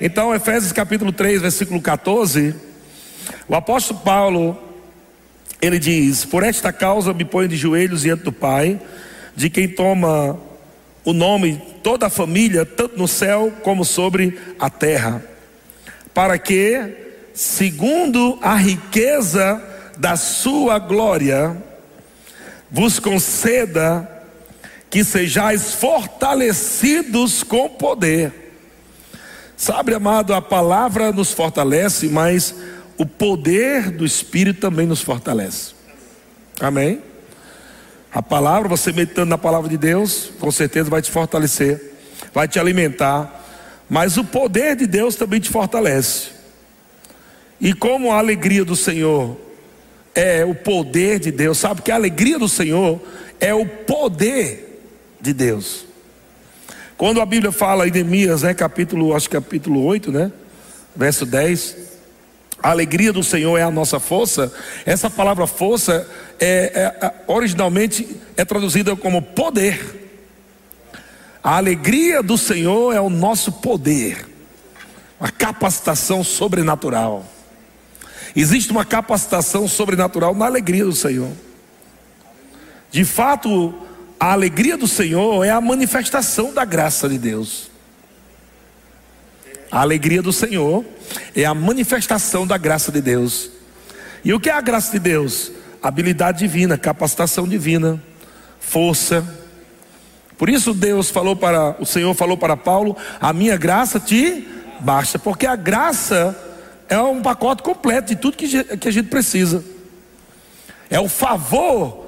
Então, Efésios capítulo 3, versículo 14, o apóstolo Paulo, ele diz: Por esta causa me ponho de joelhos diante do Pai, de quem toma o nome toda a família, tanto no céu como sobre a terra, para que, segundo a riqueza da sua glória, vos conceda que sejais fortalecidos com poder Sabe, amado, a palavra nos fortalece, mas o poder do Espírito também nos fortalece. Amém? A palavra, você meditando na palavra de Deus, com certeza vai te fortalecer, vai te alimentar, mas o poder de Deus também te fortalece. E como a alegria do Senhor é o poder de Deus, sabe que a alegria do Senhor é o poder de Deus. Quando a Bíblia fala em Neemias, né, capítulo, acho que capítulo 8, né? Verso 10. A alegria do Senhor é a nossa força. Essa palavra força é, é, originalmente é traduzida como poder. A alegria do Senhor é o nosso poder, uma capacitação sobrenatural. Existe uma capacitação sobrenatural na alegria do Senhor. De fato, a alegria do Senhor é a manifestação da graça de Deus. A alegria do Senhor é a manifestação da graça de Deus. E o que é a graça de Deus? Habilidade divina, capacitação divina, força. Por isso Deus falou para o Senhor falou para Paulo: "A minha graça te basta", porque a graça é um pacote completo de tudo que a gente precisa. É o favor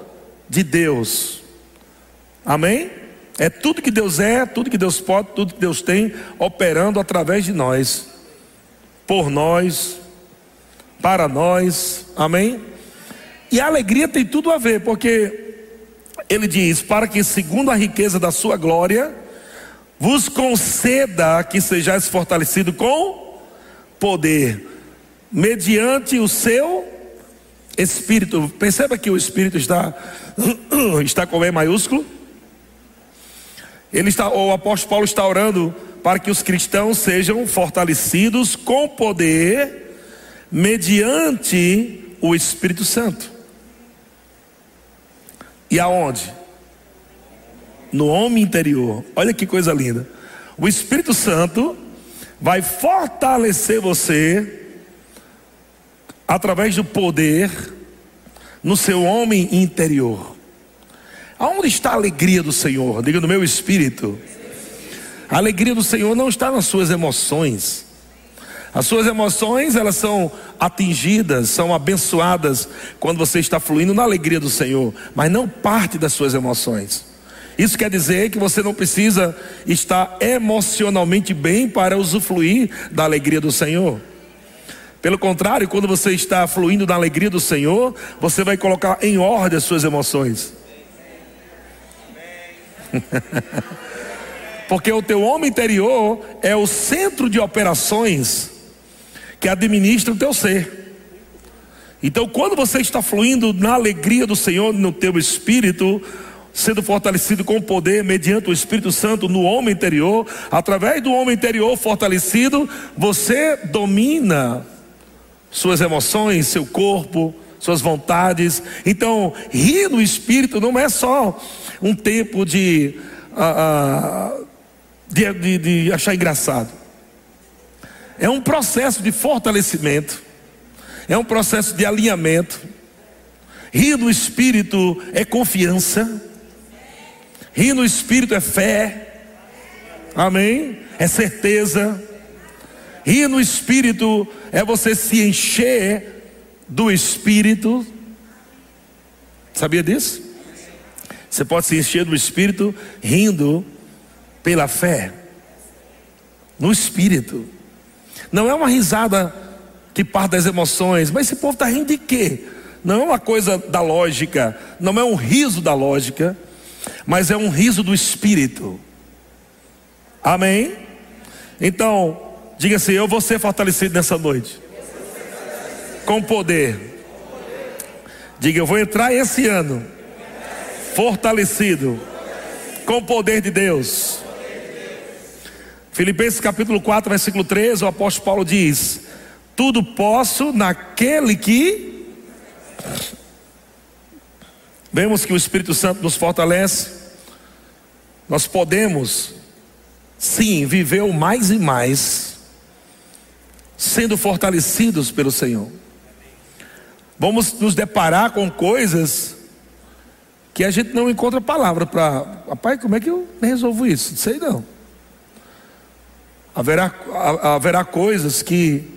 de Deus Amém? É tudo que Deus é, tudo que Deus pode, tudo que Deus tem, operando através de nós, por nós, para nós, amém? E a alegria tem tudo a ver, porque ele diz: para que, segundo a riqueza da sua glória, vos conceda que sejais fortalecido com poder, mediante o seu espírito. Perceba que o espírito está, está com E maiúsculo ele está, o apóstolo Paulo está orando para que os cristãos sejam fortalecidos com poder mediante o Espírito Santo. E aonde? No homem interior. Olha que coisa linda. O Espírito Santo vai fortalecer você através do poder no seu homem interior. Aonde está a alegria do Senhor? Diga no meu espírito. A alegria do Senhor não está nas suas emoções. As suas emoções, elas são atingidas, são abençoadas quando você está fluindo na alegria do Senhor, mas não parte das suas emoções. Isso quer dizer que você não precisa estar emocionalmente bem para usufruir da alegria do Senhor. Pelo contrário, quando você está fluindo na alegria do Senhor, você vai colocar em ordem as suas emoções. Porque o teu homem interior é o centro de operações que administra o teu ser. Então, quando você está fluindo na alegria do Senhor no teu espírito, sendo fortalecido com poder mediante o Espírito Santo no homem interior, através do homem interior fortalecido, você domina suas emoções, seu corpo, suas vontades. Então, rir no espírito não é só um tempo de, uh, uh, de, de, de achar engraçado. É um processo de fortalecimento, é um processo de alinhamento. Rir no espírito é confiança, rir no espírito é fé, amém? É certeza. Rir no espírito é você se encher do Espírito. Sabia disso? Você pode se encher do Espírito rindo pela fé. No Espírito. Não é uma risada que parte das emoções, mas esse povo está rindo de quê? Não é uma coisa da lógica, não é um riso da lógica, mas é um riso do Espírito. Amém? Então, diga assim: Eu vou ser fortalecido nessa noite com poder. Diga, eu vou entrar esse ano fortalecido com o poder de Deus. Filipenses capítulo 4, versículo 13, o apóstolo Paulo diz: Tudo posso naquele que. Vemos que o Espírito Santo nos fortalece. Nós podemos, sim, viver mais e mais, sendo fortalecidos pelo Senhor. Vamos nos deparar com coisas que a gente não encontra palavra para. Papai, como é que eu resolvo isso? Não sei não. Haverá, haverá coisas que,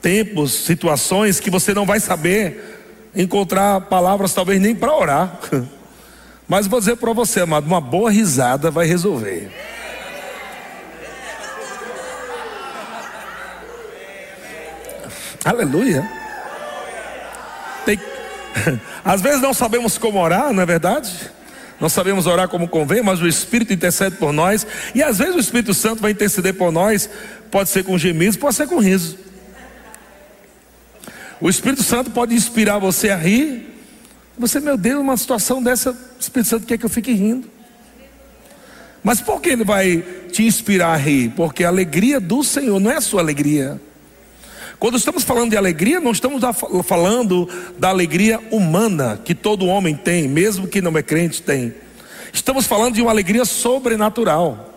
tempos, situações que você não vai saber encontrar palavras, talvez nem para orar. Mas vou dizer para você, amado, uma boa risada vai resolver. Aleluia. Tem... Às vezes não sabemos como orar, não é verdade? Não sabemos orar como convém, mas o Espírito intercede por nós. E às vezes o Espírito Santo vai interceder por nós. Pode ser com gemidos, pode ser com riso. O Espírito Santo pode inspirar você a rir. Você, meu Deus, uma situação dessa, o Espírito Santo quer que eu fique rindo. Mas por que ele vai te inspirar a rir? Porque a alegria do Senhor não é a sua alegria. Quando estamos falando de alegria, não estamos falando da alegria humana que todo homem tem, mesmo que não é crente tem. Estamos falando de uma alegria sobrenatural.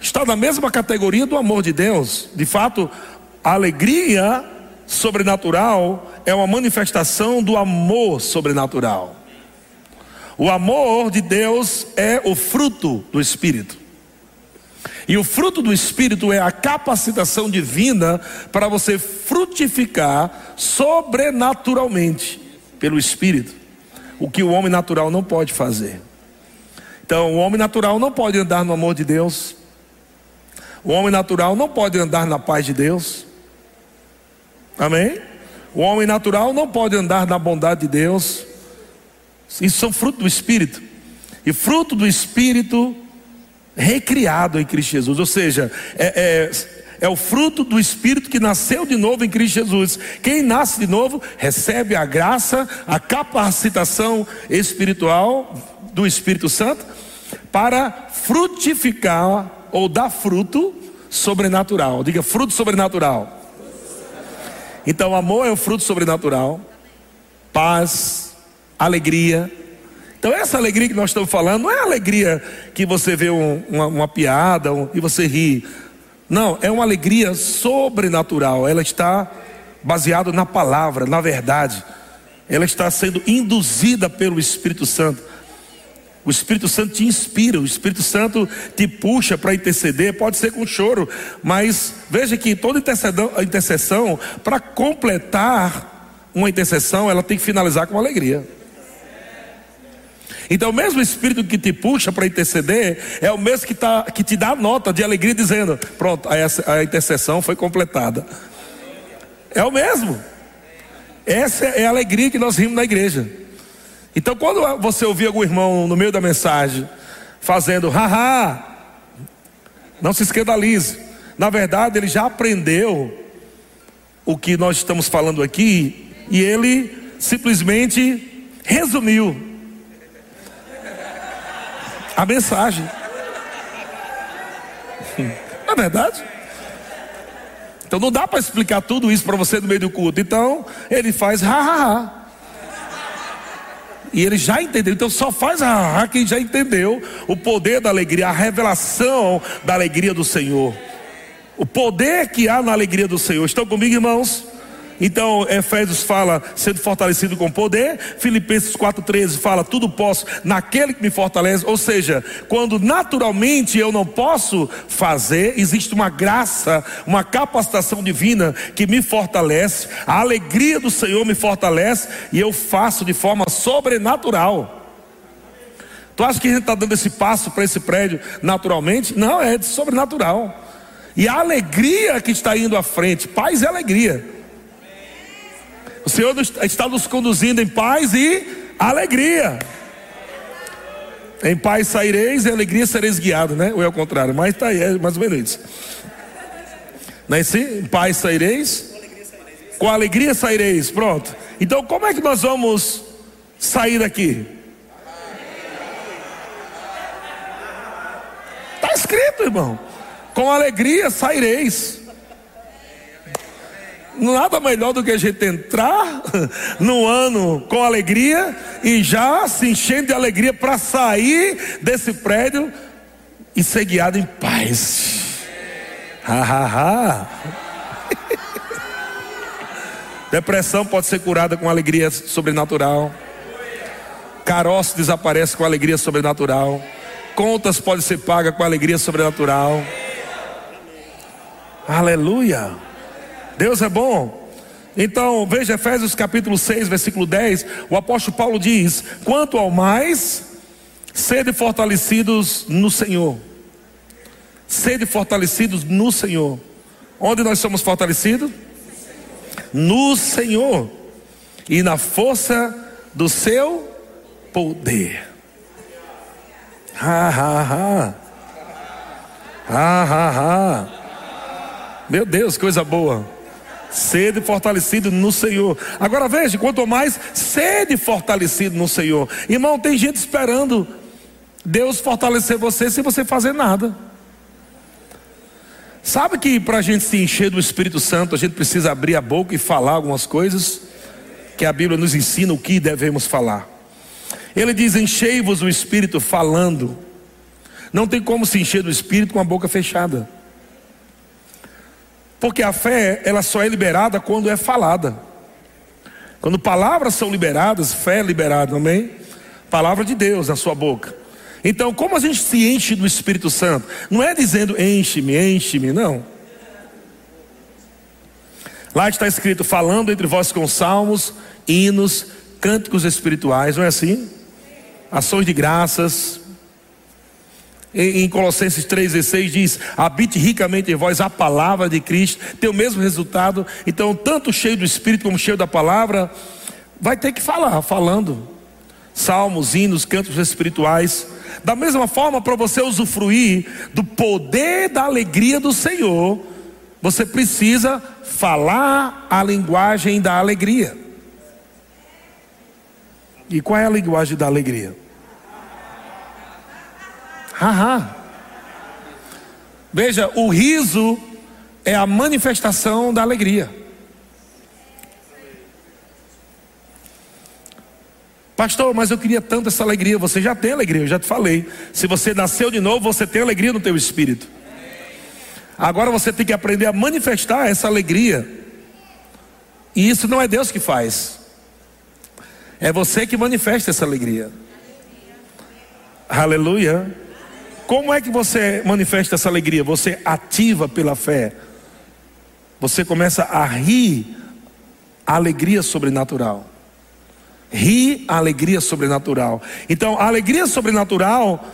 Está na mesma categoria do amor de Deus. De fato, a alegria sobrenatural é uma manifestação do amor sobrenatural. O amor de Deus é o fruto do Espírito. E o fruto do Espírito é a capacitação divina para você frutificar sobrenaturalmente pelo Espírito, o que o homem natural não pode fazer. Então, o homem natural não pode andar no amor de Deus, o homem natural não pode andar na paz de Deus, amém? O homem natural não pode andar na bondade de Deus, isso são fruto do Espírito, e fruto do Espírito recriado em Cristo Jesus, ou seja, é, é, é, o fruto do Espírito que nasceu de novo em Cristo Jesus. Quem nasce de novo recebe a graça, a capacitação espiritual do Espírito Santo para frutificar ou dar fruto sobrenatural. Diga fruto sobrenatural. Então, amor é o fruto sobrenatural, paz, alegria, então, essa alegria que nós estamos falando não é a alegria que você vê um, uma, uma, piada um, e você ri. Não, é uma alegria sobrenatural. Ela está baseada na palavra, na verdade. Ela está sendo induzida pelo Espírito Santo. O Espírito Santo te inspira, o Espírito Santo te puxa para interceder, pode ser com choro, mas veja que toda intercessão, para completar uma intercessão, ela tem que finalizar com alegria. Então, o mesmo Espírito que te puxa para interceder é o mesmo que, tá, que te dá a nota de alegria, dizendo: Pronto, a, intercessão foi completada. É o mesmo. Essa é a alegria que nós rimos na igreja. Então, quando você ouvir algum irmão no meio da mensagem fazendo haha, não se escandalize. Na verdade, ele já aprendeu o que nós estamos falando aqui e ele simplesmente resumiu a mensagem. Não é verdade? Então não dá para explicar tudo isso para você no meio do culto. Então ele faz ha ha ha. E ele já entendeu. Então só faz ha ha, quem já entendeu o poder da alegria, a revelação da alegria do Senhor. O poder que há na alegria do Senhor. Estão comigo, irmãos? Então, Efésios fala sendo fortalecido com poder, Filipenses 4,13 fala tudo posso naquele que me fortalece, ou seja, quando naturalmente eu não posso fazer, existe uma graça, uma capacitação divina que me fortalece, a alegria do Senhor me fortalece e eu faço de forma sobrenatural. Tu acha que a gente está dando esse passo para esse prédio naturalmente? Não, é sobrenatural. E a alegria que está indo à frente, paz e alegria. O Senhor está nos conduzindo em paz e alegria. Em paz saireis e alegria sereis guiados, né? Ou é o contrário, mas está aí, é mais ou menos isso. Não é assim? Em paz saireis, com alegria saireis. Pronto. Então, como é que nós vamos sair daqui? Está certo, irmão. Com alegria saireis. Nada melhor do que a gente entrar no ano com alegria e já se enchendo de alegria para sair desse prédio e ser guiado em paz. Ha, ha, ha. Depressão pode ser curada com alegria sobrenatural. Caroço desaparece com alegria sobrenatural. Contas podem ser pagas com alegria sobrenatural. Aleluia. Deus é bom. Então, veja Efésios capítulo 6, versículo 10. O apóstolo Paulo diz: Quanto ao mais, sede fortalecidos no Senhor. Sede fortalecidos no Senhor. Onde nós somos fortalecidos? No Senhor. E na força do seu poder. Ha, ha, ha. Ha, ha, ha. Meu Deus, coisa boa. Sede fortalecido no Senhor. Agora veja, quanto mais sede fortalecido no Senhor. Irmão, tem gente esperando Deus fortalecer você sem você fazer nada. Sabe que para a gente se encher do Espírito Santo, a gente precisa abrir a boca e falar algumas coisas que a Bíblia nos ensina o que devemos falar. Ele diz: Enchei-vos o espírito falando. Não tem como se encher do espírito com a boca fechada. Porque a fé, ela só é liberada quando é falada. Quando palavras são liberadas, fé é liberada, amém? Palavra de Deus na sua boca. Então, como a gente se enche do Espírito Santo? Não é dizendo enche-me, enche-me, não. Lá está escrito: falando entre vós com salmos, hinos, cânticos espirituais, não é assim? ações de graças. Em, Colossenses 3,16 diz: habite ricamente em vós a palavra de Cristo, tem o mesmo resultado. Então, tanto cheio do Espírito como cheio da palavra, vai ter que falar, falando. Salmos, hinos, cantos espirituais. Da mesma forma, para você usufruir do poder da alegria do Senhor, você precisa falar a linguagem da alegria. E qual é a linguagem da alegria? Haha. Veja, o riso é a manifestação da alegria. Pastor, mas eu queria tanto essa alegria. Você já tem alegria, eu já te falei. Se você nasceu de novo, você tem alegria no teu espírito. Agora você tem que aprender a manifestar essa alegria. E isso não é Deus que faz. É você que manifesta essa alegria. Aleluia. Como é que você manifesta essa alegria? Você ativa pela fé. Você começa a rir a alegria sobrenatural. Rir a alegria sobrenatural. Então, a alegria sobrenatural,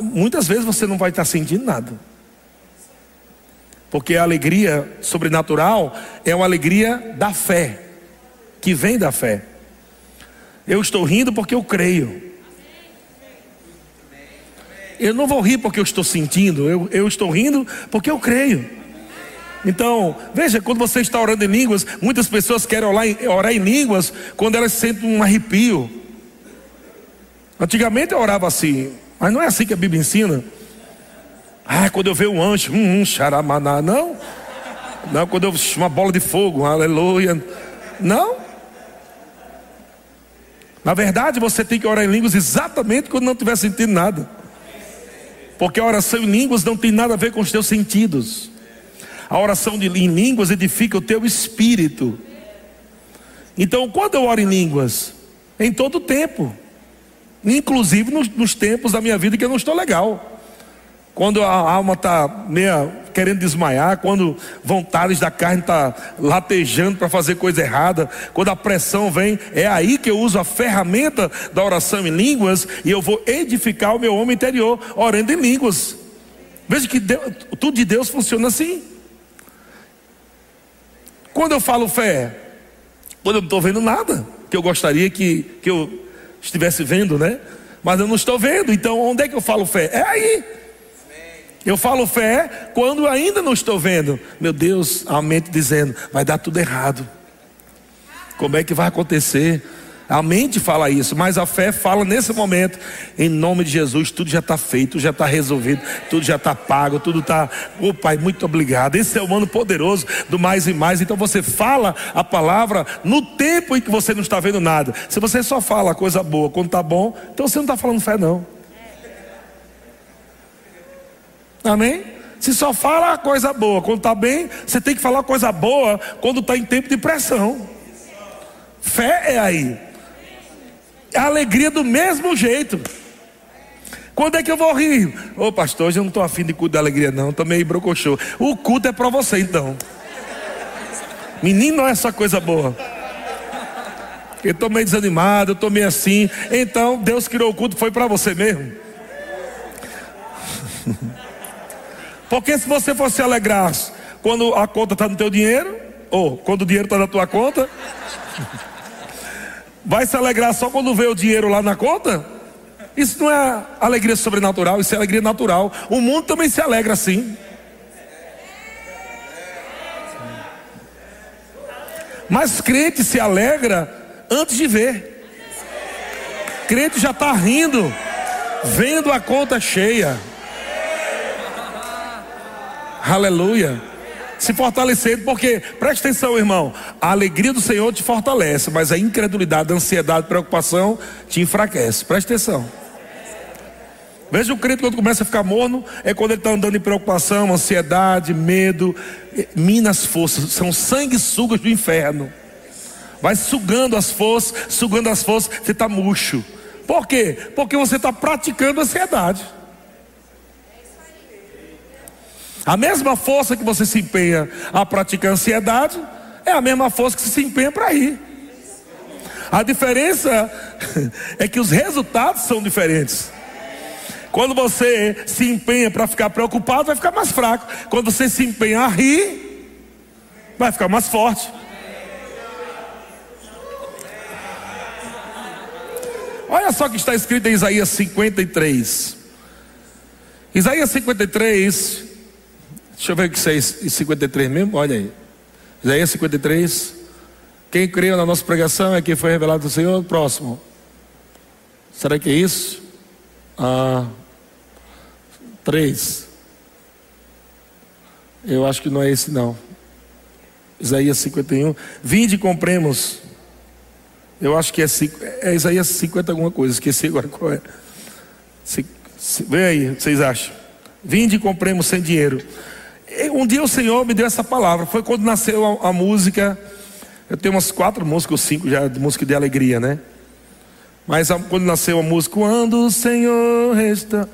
muitas vezes você não vai estar sentindo nada. Porque a alegria sobrenatural é uma alegria da fé, que vem da fé. Eu estou rindo porque eu creio. Eu não vou rir porque eu estou sentindo, eu, eu estou rindo porque eu creio. Então, veja, quando você está orando em línguas, muitas pessoas querem orar em, orar em línguas quando elas sentem um arrepio. Antigamente eu orava assim, mas não é assim que a Bíblia ensina. Ah, quando eu vejo um anjo, hum, hum, xaramaná, não. Não, quando eu uma bola de fogo, aleluia. Não. Na verdade, você tem que orar em línguas exatamente quando não estiver sentindo nada. Porque a oração em línguas não tem nada a ver com os teus sentidos. A oração em línguas edifica o teu espírito. Então, quando eu oro em línguas? Em todo tempo. Inclusive nos, nos tempos da minha vida que eu não estou legal quando a alma está meia querendo desmaiar, quando vontades da carne está latejando para fazer coisa errada, quando a pressão vem, é aí que eu uso a ferramenta da oração em línguas e eu vou edificar o meu homem interior orando em línguas. Veja que Deus, tudo de Deus funciona assim. Quando eu falo fé, quando eu não estou vendo nada, que eu gostaria que, que eu estivesse vendo, né? Mas eu não estou vendo, então onde é que eu falo fé? É aí. Eu falo fé quando ainda não estou vendo. Meu Deus, a mente dizendo: vai dar tudo errado. Como é que vai acontecer? A mente fala isso, mas a fé fala nesse momento, em nome de Jesus, tudo já está feito, tudo já está resolvido, tudo já está pago, tudo está. Ô oh, Pai, muito obrigado. Esse é o mano poderoso do mais e mais. Então você fala a palavra no tempo em que você não está vendo nada. Se você só fala coisa boa quando está bom, então você não está falando fé, não. Amém? Se só fala coisa boa quando está bem, você tem que falar coisa boa quando está em tempo de pressão. Fé é aí a alegria do mesmo jeito. Quando é que eu vou rir? Ô oh, pastor, hoje eu não estou afim de culto da alegria, não. Meio brocochô. O culto é para você então. Menino, não é só coisa boa. Eu estou meio desanimado, eu estou meio assim. Então, Deus criou o culto, foi para você mesmo. Porque se você fosse alegrar quando a conta está no teu dinheiro, ou quando o dinheiro está na tua conta, vai se alegrar só quando vê o dinheiro lá na conta? Isso não é alegria sobrenatural, isso é alegria natural. O mundo também se alegra assim. Mas crente se alegra antes de ver. Crente já está rindo, vendo a conta cheia. Aleluia se fortalecendo, porque, preste atenção, irmão, a alegria do Senhor te fortalece, mas a incredulidade, a ansiedade, a preocupação te enfraquece. Preste atenção. Veja o crente quando começa a ficar morno, é quando ele está andando em preocupação, ansiedade, medo, mina as forças, são sanguessugas do inferno. Vai sugando as forças, sugando as forças, você está murcho. Por quê? Porque você está praticando ansiedade. A mesma força que você se empenha a praticar ansiedade é a mesma força que você se empenha para ir. A diferença é que os resultados são diferentes. Quando você se empenha para ficar preocupado, vai ficar mais fraco. Quando você se empenha a rir, vai ficar mais forte. Olha só o que está escrito em Isaías 53. Isaías 53, Deixa eu ver o que é isso em 53 mesmo, olha aí. Isaías 53. Quem creu na nossa pregação é que foi revelado do Senhor. Próximo. Será que é isso? Ah, três. Eu acho que não é esse não. Isaías 51. Vinde e compremos. Eu acho que é, é Isaías 50 alguma coisa. Esqueci agora qual é. Vem aí, vocês acham? Vinde e compremos sem dinheiro. Um dia o Senhor me deu essa palavra. Foi quando nasceu a, a música. Eu tenho umas quatro músicas ou cinco já de música de alegria, né? Mas a, quando nasceu a música, quando o Senhor resta,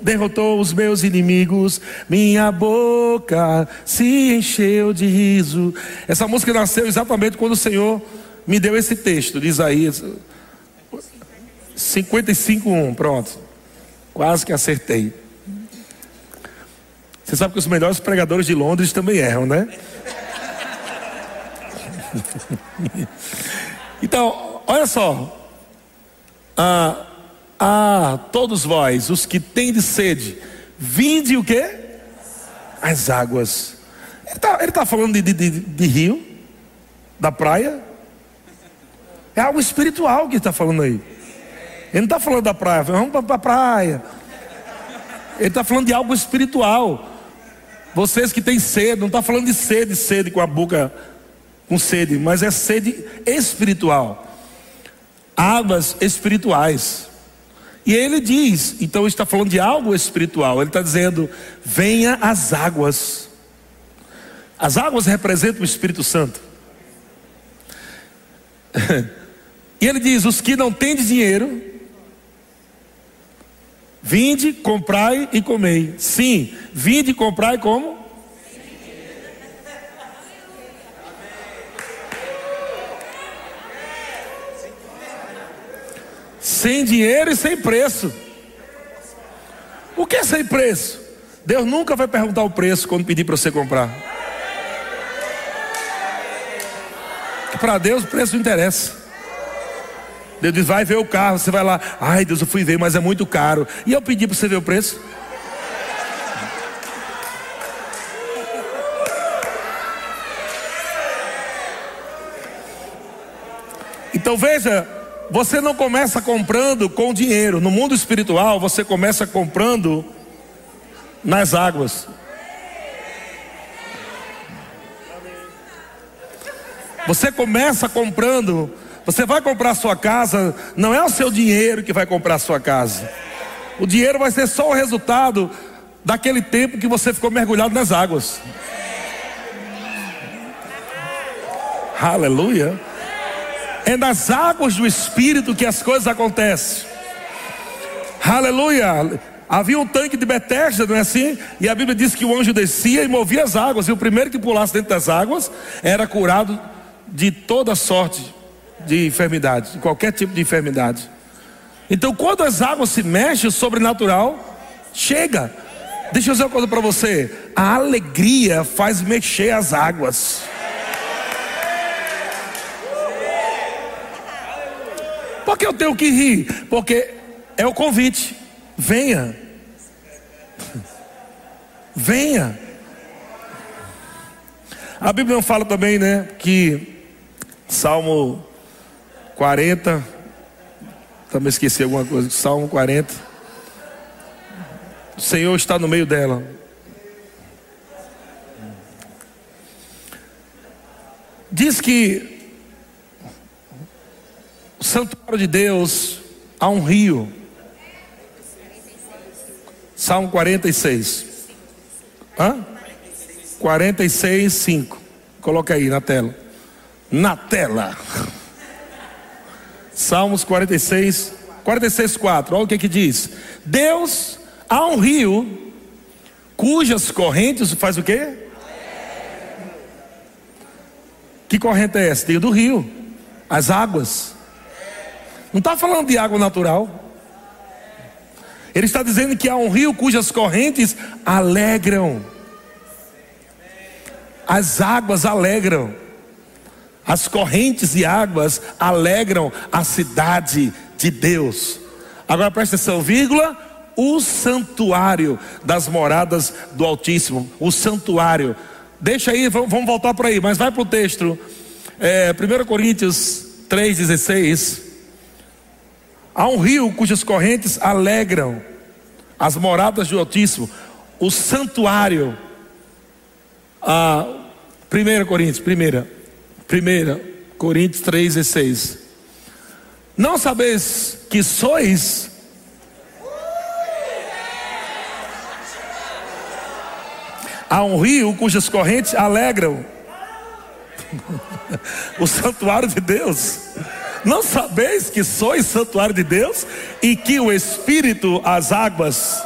derrotou os meus inimigos, minha boca se encheu de riso. Essa música nasceu exatamente quando o Senhor me deu esse texto de Isaías 55:1, pronto. Quase que acertei. Você sabe que os melhores pregadores de Londres também erram, né? então, olha só. Ah, ah, todos vós, os que têm de sede, vinde o quê? As águas. Ele está tá falando de, de, de, rio, da praia. É algo espiritual que está falando aí. Ele não está falando da praia, vamos para a praia. Ele está falando de algo espiritual. Vocês que têm sede, não está falando de sede, sede com a boca com sede, mas é sede espiritual. Águas espirituais. E ele diz, então está falando de algo espiritual. Ele está dizendo: venha as águas. As águas representam o Espírito Santo. e ele diz: os que não têm dinheiro, Vinde, comprai e comei. Sim, vinde, comprai como? Sem dinheiro e sem preço. O que é sem preço? Deus nunca vai perguntar o preço quando pedir para você comprar. Para Deus o preço não interessa. Deus diz: vai ver o carro. Você vai lá, ai Deus, eu fui ver, mas é muito caro. E eu pedi para você ver o preço. Então veja, você não começa comprando com dinheiro. No mundo espiritual, você começa comprando nas águas. Você começa comprando, você vai comprar sua casa, não é o seu dinheiro que vai comprar sua casa. O dinheiro vai ser só o resultado daquele tempo que você ficou mergulhado nas águas. Aleluia. É nas águas do Espírito que as coisas acontecem. Aleluia. Havia um tanque de Betesda, não é assim? E a Bíblia diz que o anjo descia e movia as águas. E o primeiro que pulasse dentro das águas era curado de toda sorte de enfermidade, de qualquer tipo de enfermidade. Então, quando as águas se mexem, o sobrenatural chega. Deixa eu dizer uma coisa para você: a alegria faz mexer as águas. Por que eu tenho que rir? Porque é o convite. Venha. Venha. A Bíblia não fala também, né, que Salmo 40, também esqueci alguma coisa, Salmo 40. O Senhor está no meio dela. Diz que o santuário de Deus há um rio. Salmo 46. Hã? 46, 5. Coloca aí na tela na tela. Salmos 46, 46, 4. Olha o que que diz. Deus há um rio cujas correntes faz o quê? Que corrente é essa? Tem do rio, as águas. Não está falando de água natural. Ele está dizendo que há um rio cujas correntes alegram. As águas alegram. As correntes de águas alegram a cidade de Deus. Agora presta atenção, vírgula, o santuário das moradas do Altíssimo, o santuário. Deixa aí, vamos voltar para aí, mas vai para o texto. É, 1 Coríntios 3,16. Há um rio cujas correntes alegram as moradas do Altíssimo, o santuário. Ah, 1 Coríntios, primeira. 1 Coríntios 3 e 6. Não sabeis que sois Há um rio cujas correntes alegram o santuário de Deus. Não sabeis que sois santuário de Deus e que o Espírito, as águas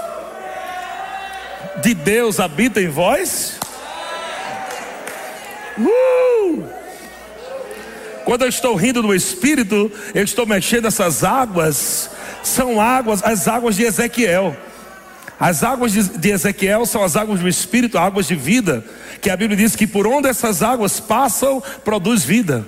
de Deus habita em vós? Uh! Quando eu estou rindo no Espírito, eu estou mexendo essas águas, são águas, as águas de Ezequiel. As águas de Ezequiel são as águas do Espírito, águas de vida, que a Bíblia diz que por onde essas águas passam, produz vida.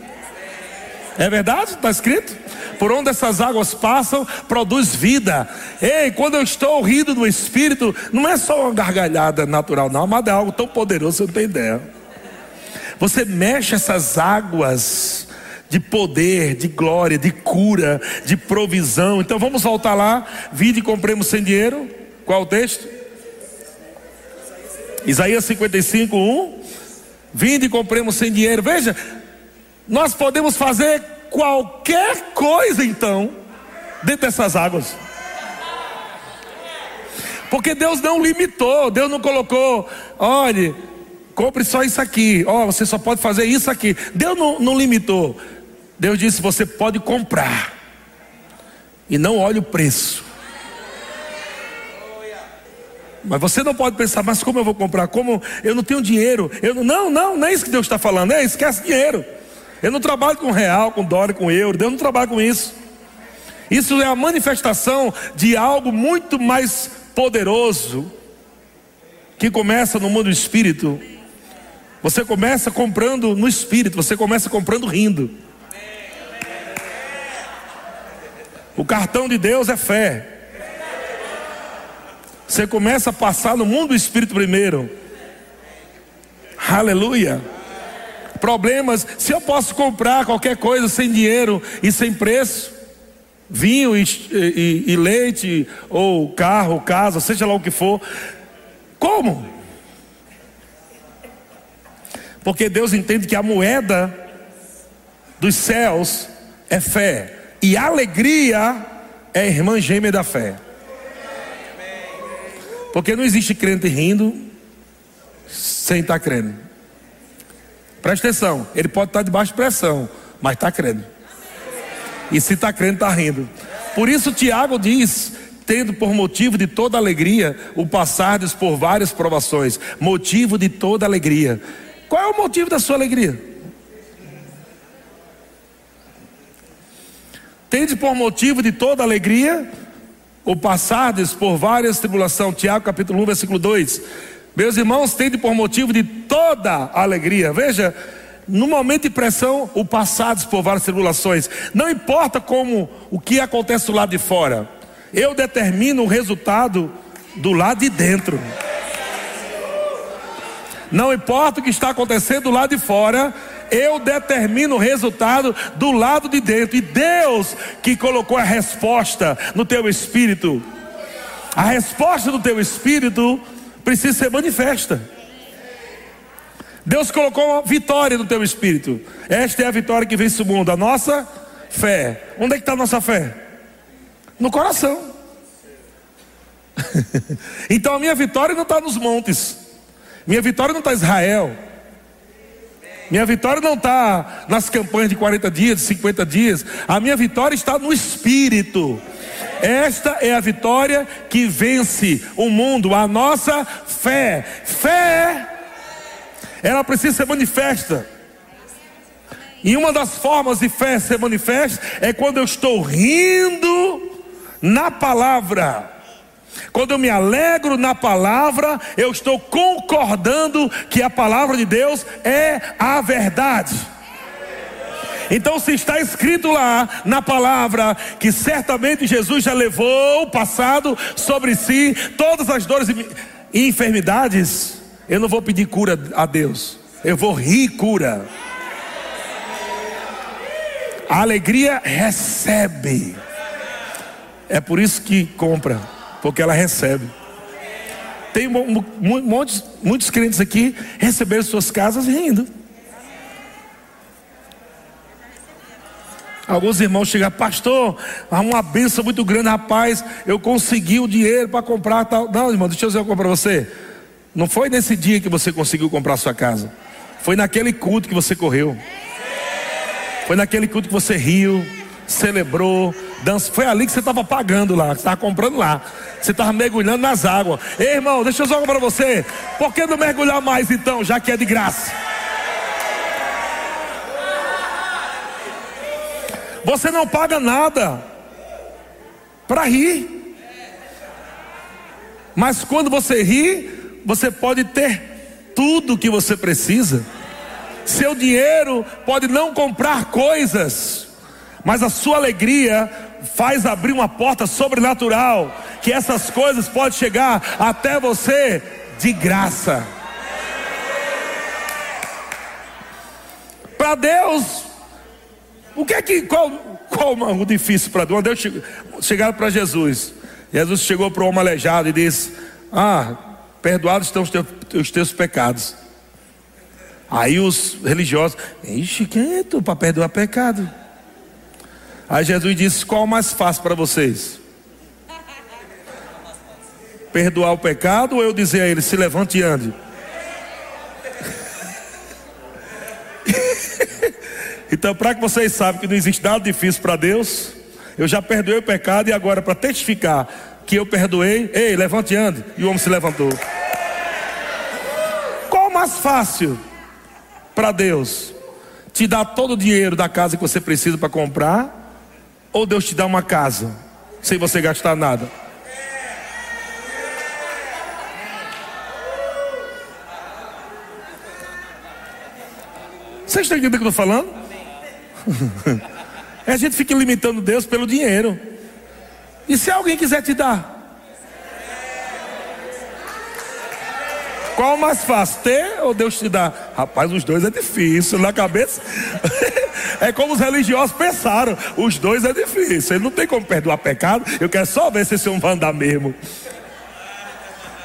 É verdade? Está escrito? Por onde essas águas passam, produz vida. Ei, quando eu estou rindo no Espírito, não é só uma gargalhada natural, não, mas é algo tão poderoso, você não tem ideia. Você mexe essas águas de poder, de glória, de cura, de provisão. Então vamos voltar lá. Vide e compremos sem dinheiro. Qual o texto? Isaías 55, 1. Vinde e compremos sem dinheiro. Veja, nós podemos fazer qualquer coisa então, dentro dessas águas. Porque Deus não limitou, Deus não colocou, olhe, compre só isso aqui, ó, oh, você só pode fazer isso aqui. Deus não, não limitou. Deus disse: você pode comprar, e não olhe o preço. Mas você não pode pensar, mas como eu vou comprar? Como eu não tenho dinheiro? Eu não, não, não, não é isso que Deus está falando, é esquece dinheiro. Eu não trabalho com real, com dólar, com euro, Deus não trabalha com isso. Isso é a manifestação de algo muito mais poderoso que começa no mundo do espírito. Você começa comprando no espírito, você começa comprando rindo. O cartão de Deus é fé. Você começa a passar no mundo do Espírito primeiro. Aleluia. problemas, se eu posso comprar qualquer coisa sem dinheiro e sem preço, vinho e, e, e leite, ou carro, casa, seja lá o que for, como? Porque Deus entende que a moeda dos céus é fé, e alegria é irmã gêmea da fé. Porque não existe crente rindo sem estar crendo. Presta atenção, ele pode estar debaixo de pressão, mas está crendo. E se está crendo, está rindo. Por isso Tiago diz: tendo por motivo de toda alegria o passardes por várias provações, motivo de toda alegria. Qual é o motivo da sua alegria? Tende por motivo de toda alegria o passardes por várias tribulações. Tiago capítulo 1, versículo 2. Meus irmãos, tende por motivo de toda alegria. Veja, no momento de pressão, o passados por várias tribulações. Não importa como o que acontece do lado de fora. Eu determino o resultado do lado de dentro. Não importa o que está acontecendo do lado de fora, eu determino o resultado do lado de dentro. E Deus que colocou a resposta no teu espírito. A resposta do teu espírito precisa ser manifesta. Deus colocou vitória no teu espírito. Esta é a vitória que vence o mundo, a nossa fé. Onde é que está a nossa fé? No coração. então a minha vitória não está nos montes. Minha vitória não está em Israel. Minha vitória não está nas campanhas de 40 dias, de 50 dias. A minha vitória está no Espírito. Esta é a vitória que vence o mundo, a nossa fé. Fé, ela precisa ser manifesta. E uma das formas de fé ser manifesta é quando eu estou rindo na palavra. Quando eu me alegro na palavra, eu estou concordando que a palavra de Deus é a verdade. Então, se está escrito lá na palavra que certamente Jesus já levou o passado sobre si, todas as dores e enfermidades, eu não vou pedir cura a Deus, eu vou rir cura. A alegria recebe, é por isso que compra, porque ela recebe. Tem muitos, muitos crentes aqui receberam suas casas rindo. Alguns irmãos chegam, pastor, há uma benção muito grande, rapaz. Eu consegui o dinheiro para comprar tal. Não, irmão, deixa eu dizer uma coisa para você. Não foi nesse dia que você conseguiu comprar sua casa. Foi naquele culto que você correu. Foi naquele culto que você riu, celebrou, dançou. Foi ali que você estava pagando lá, que você estava comprando lá. Você estava mergulhando nas águas. Ei, irmão, deixa eu coisa para você. Por que não mergulhar mais então, já que é de graça? Você não paga nada para rir. Mas quando você ri, você pode ter tudo que você precisa. Seu dinheiro pode não comprar coisas, mas a sua alegria faz abrir uma porta sobrenatural, que essas coisas podem chegar até você de graça. Para Deus, o que é que qual, qual o difícil para Deus? Deus chegaram para Jesus. Jesus chegou para o homem aleijado e disse: Ah, perdoados estão os teus, os teus pecados. Aí os religiosos, ixi, quem é tu para perdoar pecado? Aí Jesus disse: Qual o mais fácil para vocês? Perdoar o pecado ou eu dizer a ele: Se levante e ande? Então, para que vocês saibam que não existe nada difícil para Deus, eu já perdoei o pecado e agora, para testificar que eu perdoei, ei, levante e ande. E o homem se levantou. Qual o mais fácil para Deus? Te dar todo o dinheiro da casa que você precisa para comprar? Ou Deus te dá uma casa sem você gastar nada? Vocês estão entendendo o que eu estou falando? a gente fica limitando Deus pelo dinheiro. E se alguém quiser te dar? Qual mais fácil, ter ou Deus te dá? Rapaz, os dois é difícil. Na cabeça, é como os religiosos pensaram: os dois é difícil. Ele não tem como perdoar pecado. Eu quero só ver se esse homem vai andar mesmo.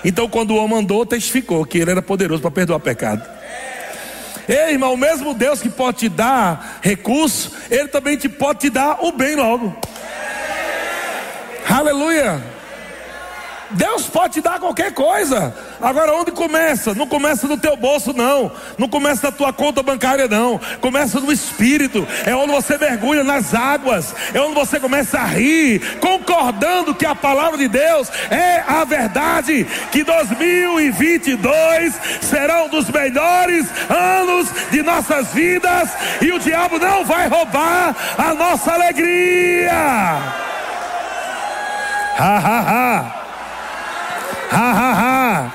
Então, quando o homem andou, testificou que ele era poderoso para perdoar pecado. Ei, irmão, o mesmo Deus que pode te dar recurso, Ele também te pode te dar o bem logo. Aleluia. Deus pode te dar qualquer coisa. Agora, onde começa? Não começa no teu bolso, não. Não começa na tua conta bancária, não. Começa no espírito. É onde você mergulha nas águas. É onde você começa a rir, concordando que a palavra de Deus é a verdade. Que 2022 será um dos melhores anos de nossas vidas. E o diabo não vai roubar a nossa alegria. Ha ha ha ha ha.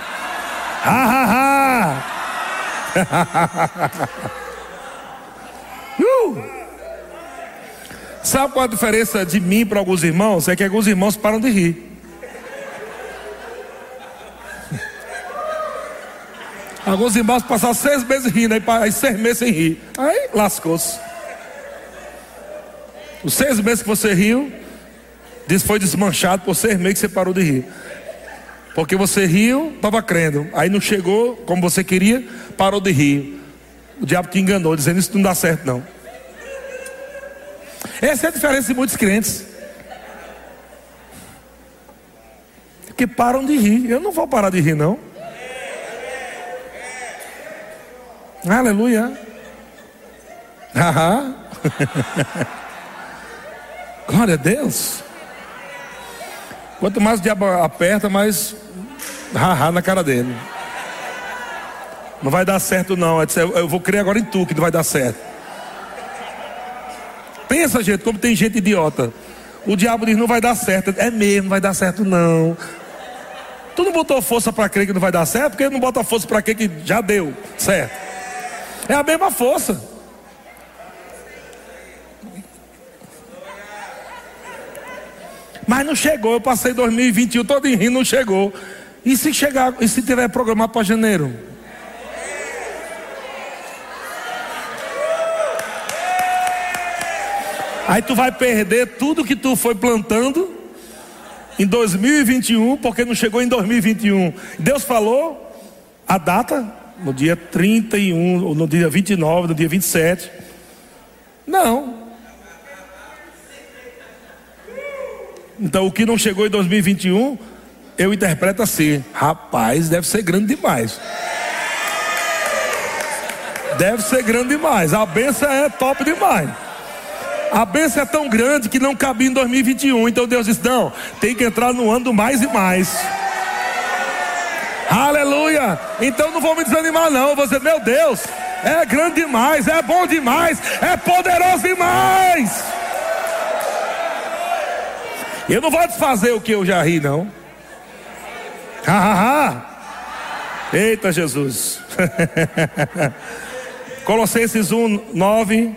Ha ha ha. uh. Sabe qual a diferença de mim para alguns irmãos? É que alguns irmãos param de rir. Alguns irmãos passaram seis meses rindo, aí seis meses sem rir. Aí lascou-se. Os seis meses que você riu, foi desmanchado por seis meses que você parou de rir. Porque você riu, estava crendo. Aí não chegou como você queria, parou de rir. O diabo te enganou, dizendo isso não dá certo, não. Essa é a diferença de muitos crentes. Que param de rir. Eu não vou parar de rir, não. Aleluia. Aham. Glória a Deus. Quanto mais o diabo aperta, mais haha na cara dele. Não vai dar certo, não. Eu vou crer agora em tu que não vai dar certo. Pensa, gente, como tem gente idiota. O diabo diz: não vai dar certo. É mesmo, não vai dar certo, não. Tu não botou força para crer que não vai dar certo, porque não bota força para crer que já deu certo. É a mesma força. Mas não chegou. Eu passei 2021 todo em rio, não chegou. E se chegar, e se tiver programado para janeiro? Aí tu vai perder tudo que tu foi plantando em 2021, porque não chegou em 2021. Deus falou a data no dia 31, ou no dia 29, no dia 27. Não. Então o que não chegou em 2021 eu interpreto assim: rapaz, deve ser grande demais. Deve ser grande demais. A benção é top demais. A benção é tão grande que não cabia em 2021. Então Deus disse: não, tem que entrar no ano mais e mais. Aleluia. Então não vou me desanimar, não. Dizer: meu Deus, é grande demais, é bom demais, é poderoso demais. Eu não vou desfazer o que eu já ri, não. Eita Jesus. Colossenses 1, 9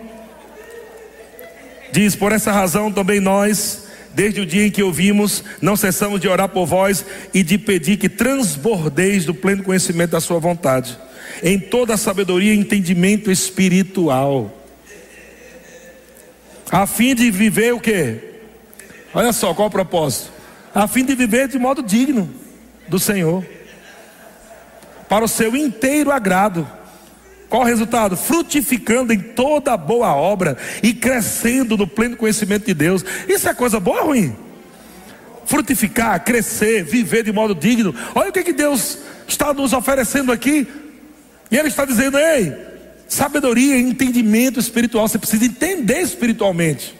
diz: Por essa razão também nós, desde o dia em que ouvimos, não cessamos de orar por vós e de pedir que transbordeis do pleno conhecimento da Sua vontade, em toda a sabedoria e entendimento espiritual, a fim de viver o que? Olha só qual o propósito: a fim de viver de modo digno do Senhor, para o seu inteiro agrado. Qual o resultado? Frutificando em toda boa obra e crescendo no pleno conhecimento de Deus. Isso é coisa boa ou ruim? Frutificar, crescer, viver de modo digno. Olha o que, que Deus está nos oferecendo aqui. E Ele está dizendo: ei, sabedoria, entendimento espiritual. Você precisa entender espiritualmente.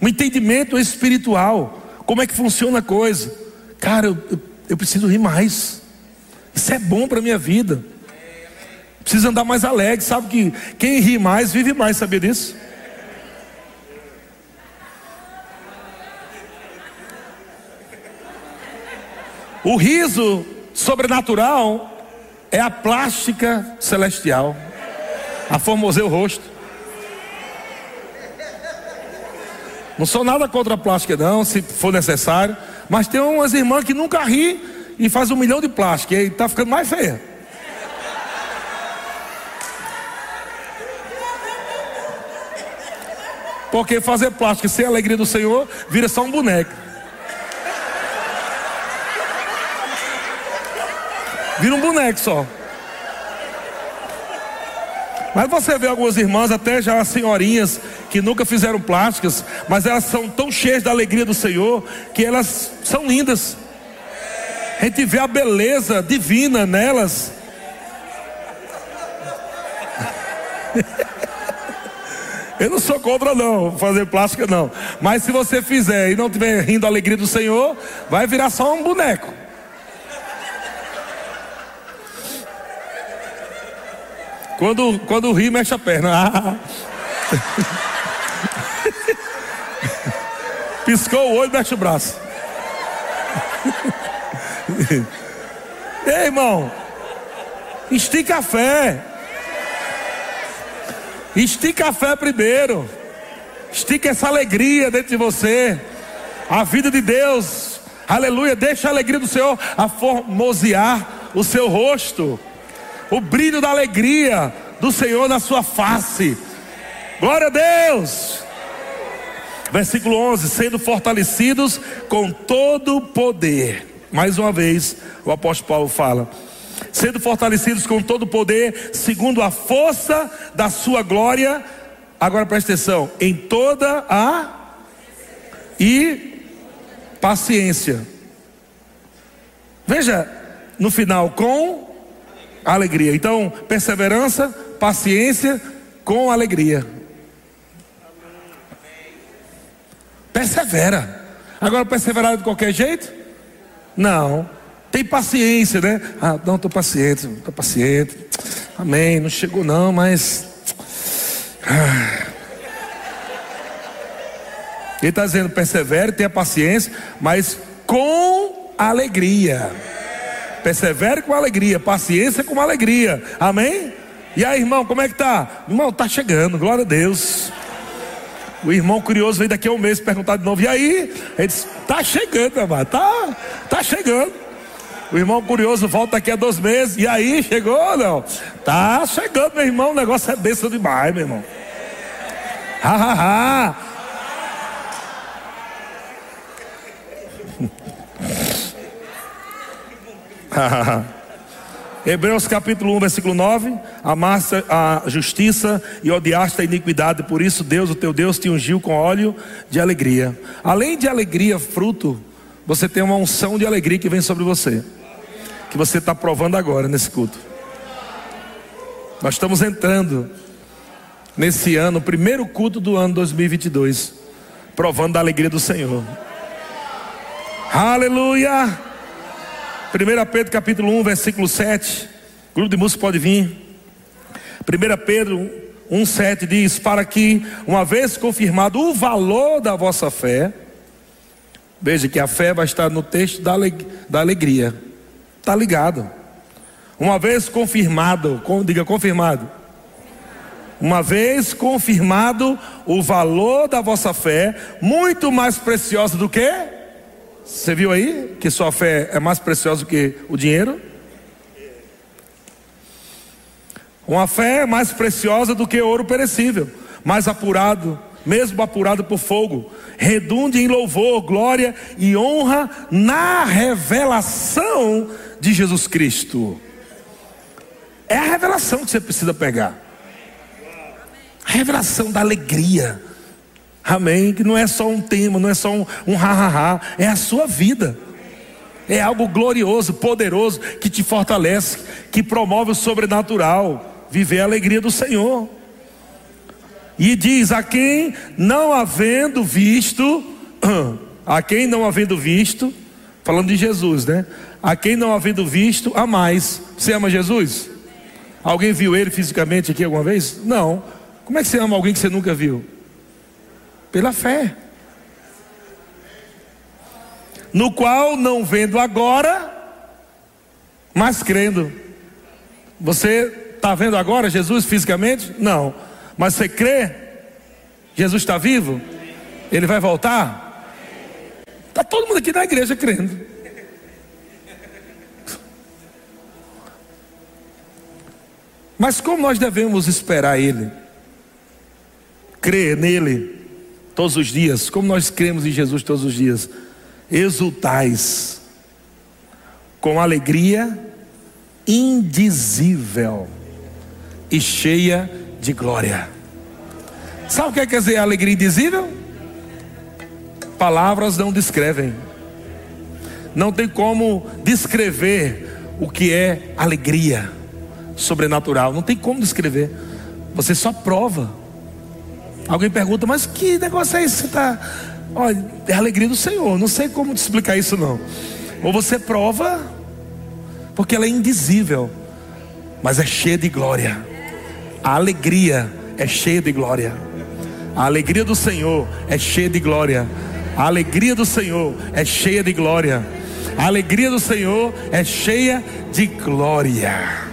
Um entendimento espiritual. Como é que funciona a coisa? Cara, eu, eu, eu preciso rir mais. Isso é bom para a minha vida. Preciso andar mais alegre. Sabe que quem ri mais, vive mais, sabia disso? O riso sobrenatural é a plástica celestial. A formoseia o rosto. Não sou nada contra a plástica, não, se for necessário. Mas tem umas irmãs que nunca ri e faz um milhão de plásticos, e tá ficando mais feia. Porque fazer plástico sem a alegria do Senhor vira só um boneco. Vira um boneco só. Mas você vê algumas irmãs, até já senhorinhas, que nunca fizeram plásticas, mas elas são tão cheias da alegria do Senhor, que elas são lindas. A gente vê a beleza divina nelas. Eu não sou contra não, fazer plástica não. Mas se você fizer e não tiver rindo a alegria do Senhor, vai virar só um boneco. Quando, quando ri, mexe a perna. Piscou o olho, mexe o braço. Ei, irmão. Estica a fé. Estica a fé primeiro. Estica essa alegria dentro de você. A vida de Deus. Aleluia. Deixa a alegria do Senhor a formosear o seu rosto o brilho da alegria do Senhor na sua face. Glória a Deus. Versículo 11: sendo fortalecidos com todo o poder. Mais uma vez, o apóstolo Paulo fala: sendo fortalecidos com todo o poder, segundo a força da sua glória. Agora presta atenção: em toda a e paciência. Veja no final, com alegria. Então, perseverança, paciência com alegria. Persevera. Agora, perseverar de qualquer jeito? Não. Tem paciência, né? Ah, não, estou paciente, estou paciente. Amém. Não chegou, não, mas. Ah. Ele está dizendo: persevere, tenha paciência, mas com alegria. Persevere com alegria, paciência com alegria. Amém? E aí, irmão, como é que tá? Irmão, tá chegando, glória a Deus. O irmão curioso veio daqui a um mês perguntar de novo. E aí? Ele disse: Tá chegando, meu irmão, tá, tá chegando. O irmão curioso volta daqui a dois meses. E aí, chegou não? Tá chegando, meu irmão. O negócio é bênção demais, meu irmão. Ha, ha, ha. Hebreus capítulo 1, versículo 9: Amaste a justiça e odiaste a iniquidade, por isso Deus, o teu Deus, te ungiu com óleo de alegria. Além de alegria, fruto, você tem uma unção de alegria que vem sobre você, que você está provando agora nesse culto. Nós estamos entrando nesse ano, primeiro culto do ano 2022, provando a alegria do Senhor. Aleluia! 1 Pedro capítulo 1, versículo 7. O grupo de música pode vir. 1 Pedro 1, 7 diz: Para que, uma vez confirmado o valor da vossa fé, veja que a fé vai estar no texto da, da alegria. Está ligado. Uma vez confirmado, diga confirmado. Uma vez confirmado o valor da vossa fé, muito mais preciosa do que você viu aí que sua fé é mais preciosa que o dinheiro? Uma fé é mais preciosa do que ouro perecível, mais apurado, mesmo apurado por fogo, redunde em louvor, glória e honra na revelação de Jesus Cristo. É a revelação que você precisa pegar. A revelação da alegria Amém. Que não é só um tema, não é só um, um ha-ha-ha, é a sua vida. É algo glorioso, poderoso, que te fortalece, que promove o sobrenatural, viver a alegria do Senhor. E diz: a quem não havendo visto, a quem não havendo visto, falando de Jesus, né? A quem não havendo visto, a mais. Você ama Jesus? Alguém viu ele fisicamente aqui alguma vez? Não. Como é que você ama alguém que você nunca viu? Pela fé. No qual, não vendo agora, mas crendo. Você está vendo agora Jesus fisicamente? Não. Mas você crê? Jesus está vivo? Ele vai voltar? Está todo mundo aqui na igreja crendo. Mas como nós devemos esperar Ele? Crer nele? Todos os dias, como nós cremos em Jesus todos os dias, exultais com alegria indizível e cheia de glória. Sabe o que quer dizer alegria indizível? Palavras não descrevem. Não tem como descrever o que é alegria sobrenatural. Não tem como descrever. Você só prova. Alguém pergunta, mas que negócio é esse? Você está. Olha, é a alegria do Senhor. Não sei como te explicar isso, não. Ou você prova, porque ela é indizível, mas é cheia de glória. A alegria é cheia de glória. A alegria do Senhor é cheia de glória. A alegria do Senhor é cheia de glória. A alegria do Senhor é cheia de glória.